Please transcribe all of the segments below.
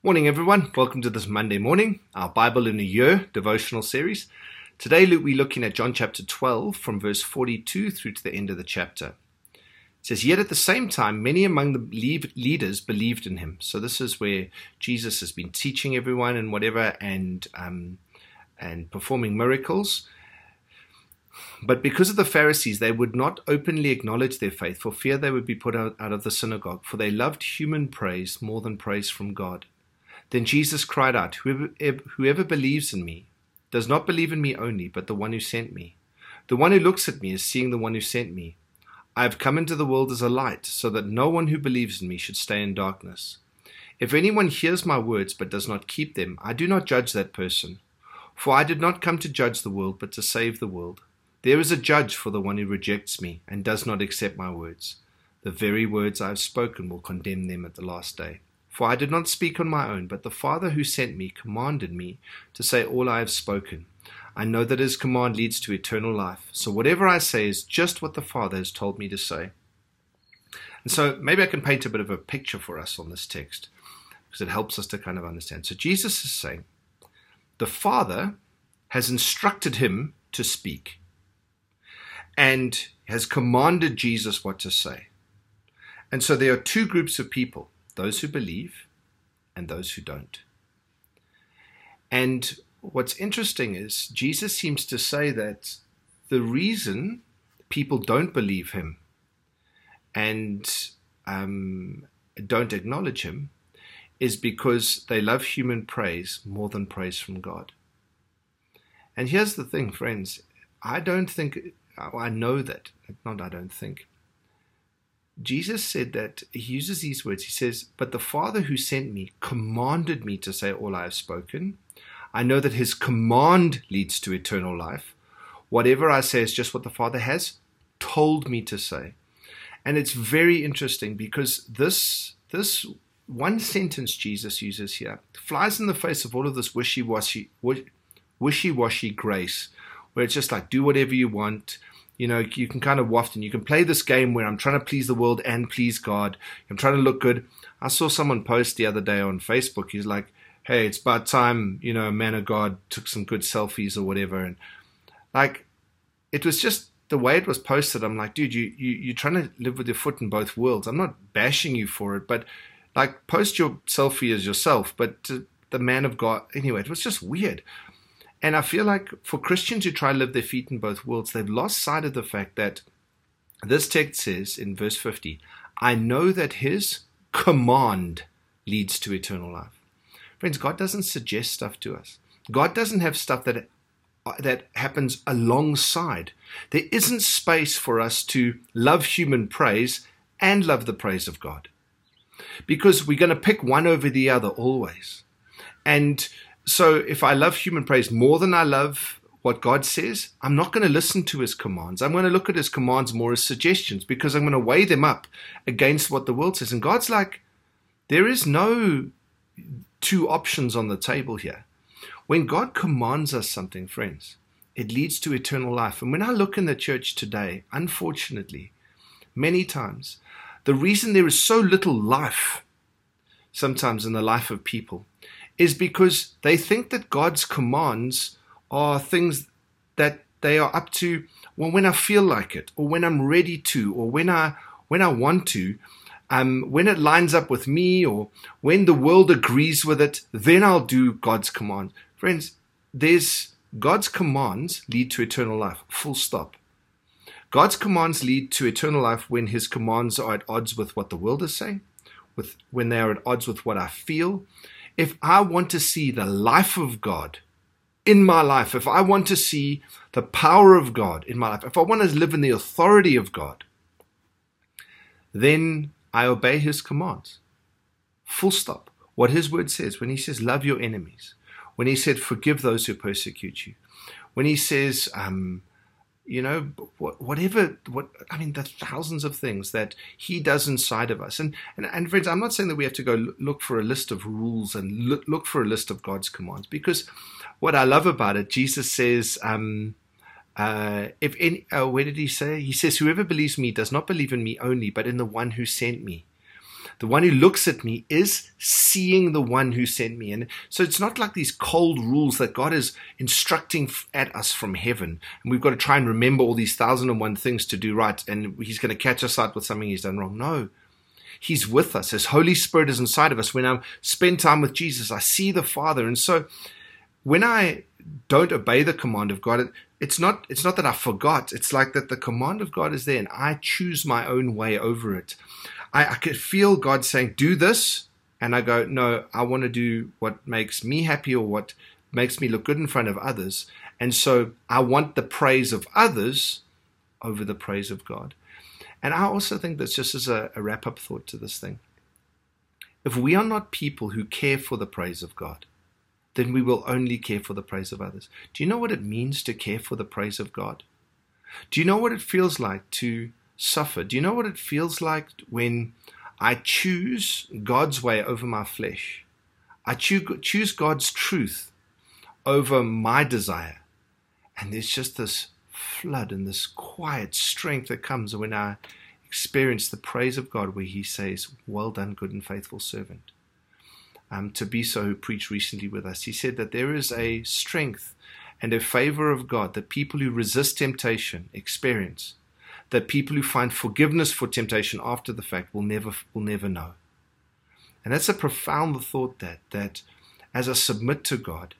Morning, everyone. Welcome to this Monday morning, our Bible in a Year devotional series. Today, we're looking at John chapter 12 from verse 42 through to the end of the chapter. It says, Yet at the same time, many among the leaders believed in him. So, this is where Jesus has been teaching everyone and whatever and, um, and performing miracles. But because of the Pharisees, they would not openly acknowledge their faith for fear they would be put out, out of the synagogue, for they loved human praise more than praise from God. Then Jesus cried out, whoever, whoever believes in me does not believe in me only, but the one who sent me. The one who looks at me is seeing the one who sent me. I have come into the world as a light, so that no one who believes in me should stay in darkness. If anyone hears my words but does not keep them, I do not judge that person. For I did not come to judge the world, but to save the world. There is a judge for the one who rejects me and does not accept my words. The very words I have spoken will condemn them at the last day. For I did not speak on my own, but the Father who sent me commanded me to say all I have spoken. I know that his command leads to eternal life. So whatever I say is just what the Father has told me to say. And so maybe I can paint a bit of a picture for us on this text because it helps us to kind of understand. So Jesus is saying, the Father has instructed him to speak and has commanded Jesus what to say. And so there are two groups of people those who believe and those who don't. And what's interesting is Jesus seems to say that the reason people don't believe him and um, don't acknowledge him is because they love human praise more than praise from God. And here's the thing, friends. I don't think, I know that, not I don't think. Jesus said that he uses these words. He says, But the Father who sent me commanded me to say all I have spoken. I know that his command leads to eternal life. Whatever I say is just what the Father has told me to say. And it's very interesting because this, this one sentence Jesus uses here flies in the face of all of this wishy washy, wishy washy grace, where it's just like, do whatever you want you know, you can kind of waft and you can play this game where I'm trying to please the world and please God. I'm trying to look good. I saw someone post the other day on Facebook. He's like, hey, it's about time, you know, a man of God took some good selfies or whatever. And like, it was just the way it was posted. I'm like, dude, you, you, you're trying to live with your foot in both worlds. I'm not bashing you for it, but like, post your selfie as yourself, but the man of God. Anyway, it was just weird. And I feel like for Christians who try to live their feet in both worlds, they've lost sight of the fact that this text says in verse 50, I know that his command leads to eternal life. Friends, God doesn't suggest stuff to us. God doesn't have stuff that uh, that happens alongside. There isn't space for us to love human praise and love the praise of God. Because we're going to pick one over the other always. And so if I love human praise more than I love what God says, I'm not going to listen to his commands. I'm going to look at his commands more as suggestions because I'm going to weigh them up against what the world says. And God's like, there is no two options on the table here. When God commands us something, friends, it leads to eternal life. And when I look in the church today, unfortunately, many times, the reason there is so little life sometimes in the life of people is because they think that God's commands are things that they are up to well when I feel like it or when I'm ready to or when I when I want to um, when it lines up with me or when the world agrees with it then I'll do God's command friends there's God's commands lead to eternal life. Full stop. God's commands lead to eternal life when his commands are at odds with what the world is saying with when they are at odds with what I feel if I want to see the life of God in my life, if I want to see the power of God in my life, if I want to live in the authority of God, then I obey his commands. Full stop. What his word says, when he says, love your enemies, when he said, forgive those who persecute you, when he says, um, you know whatever what i mean the thousands of things that he does inside of us and and, and friends i'm not saying that we have to go look for a list of rules and look, look for a list of god's commands because what i love about it jesus says um, uh, if any, uh, where did he say? He says, "Whoever believes me does not believe in me only, but in the one who sent me." The one who looks at me is seeing the one who sent me. And so it's not like these cold rules that God is instructing at us from heaven. And we've got to try and remember all these thousand and one things to do right. And He's going to catch us out with something He's done wrong. No. He's with us. His Holy Spirit is inside of us. When I spend time with Jesus, I see the Father. And so when I don't obey the command of God, it's not it's not that I forgot. It's like that the command of God is there and I choose my own way over it. I, I could feel God saying, do this. And I go, no, I want to do what makes me happy or what makes me look good in front of others. And so I want the praise of others over the praise of God. And I also think that's just as a, a wrap up thought to this thing. If we are not people who care for the praise of God, then we will only care for the praise of others. Do you know what it means to care for the praise of God? Do you know what it feels like to suffer? Do you know what it feels like when I choose God's way over my flesh? I choose God's truth over my desire. And there's just this flood and this quiet strength that comes when I experience the praise of God, where He says, Well done, good and faithful servant. Um, Tabiso, who preached recently with us, he said that there is a strength and a favor of God that people who resist temptation experience, that people who find forgiveness for temptation after the fact will never will never know. And that's a profound thought that that as I submit to God,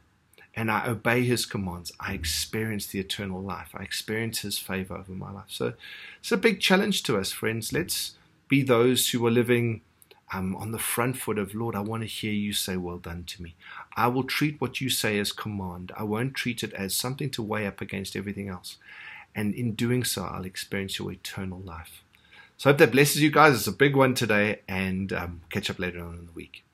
and I obey his commands, I experience the eternal life. I experience his favor over my life. So it's a big challenge to us, friends. Let's be those who are living um, on the front foot of, Lord, I want to hear you say, Well done to me. I will treat what you say as command. I won't treat it as something to weigh up against everything else. And in doing so, I'll experience your eternal life. So I hope that blesses you guys. It's a big one today, and um, catch up later on in the week.